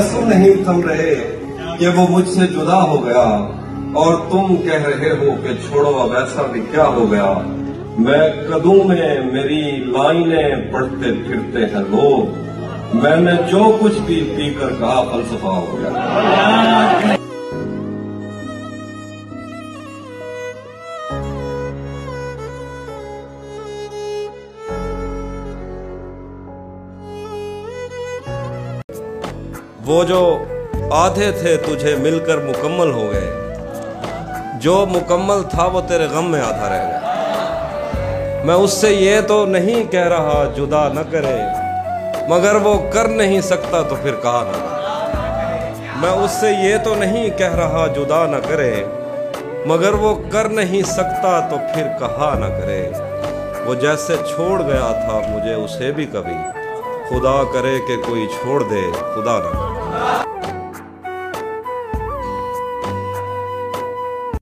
آنسو نہیں تھم رہے کہ وہ مجھ سے جدا ہو گیا اور تم کہہ رہے ہو کہ چھوڑو، اب ایسا بھی کیا ہو گیا؟ میں قدوں میں میری لائنیں پڑھتے پھرتے ہیں لوگ۔ میں نے جو کچھ بھی پی کر کہا، فلسفہ ہو گیا۔ وہ جو آدھے تھے تجھے مل کر مکمل ہو گئے۔ جو مکمل تھا وہ تیرے غم میں آدھا رہ گیا۔ میں اس سے یہ تو نہیں کہہ رہا جدا نہ کرے، مگر وہ کر نہیں سکتا تو پھر کہا نہ میں اس سے یہ تو نہیں کہہ رہا جدا نہ کرے، مگر وہ کر نہیں سکتا تو پھر کہا نہ کرے۔ وہ جیسے چھوڑ گیا تھا مجھے اسے بھی کبھی۔ خدا کرے کہ کوئی چھوڑ دے خدا نہ کرے۔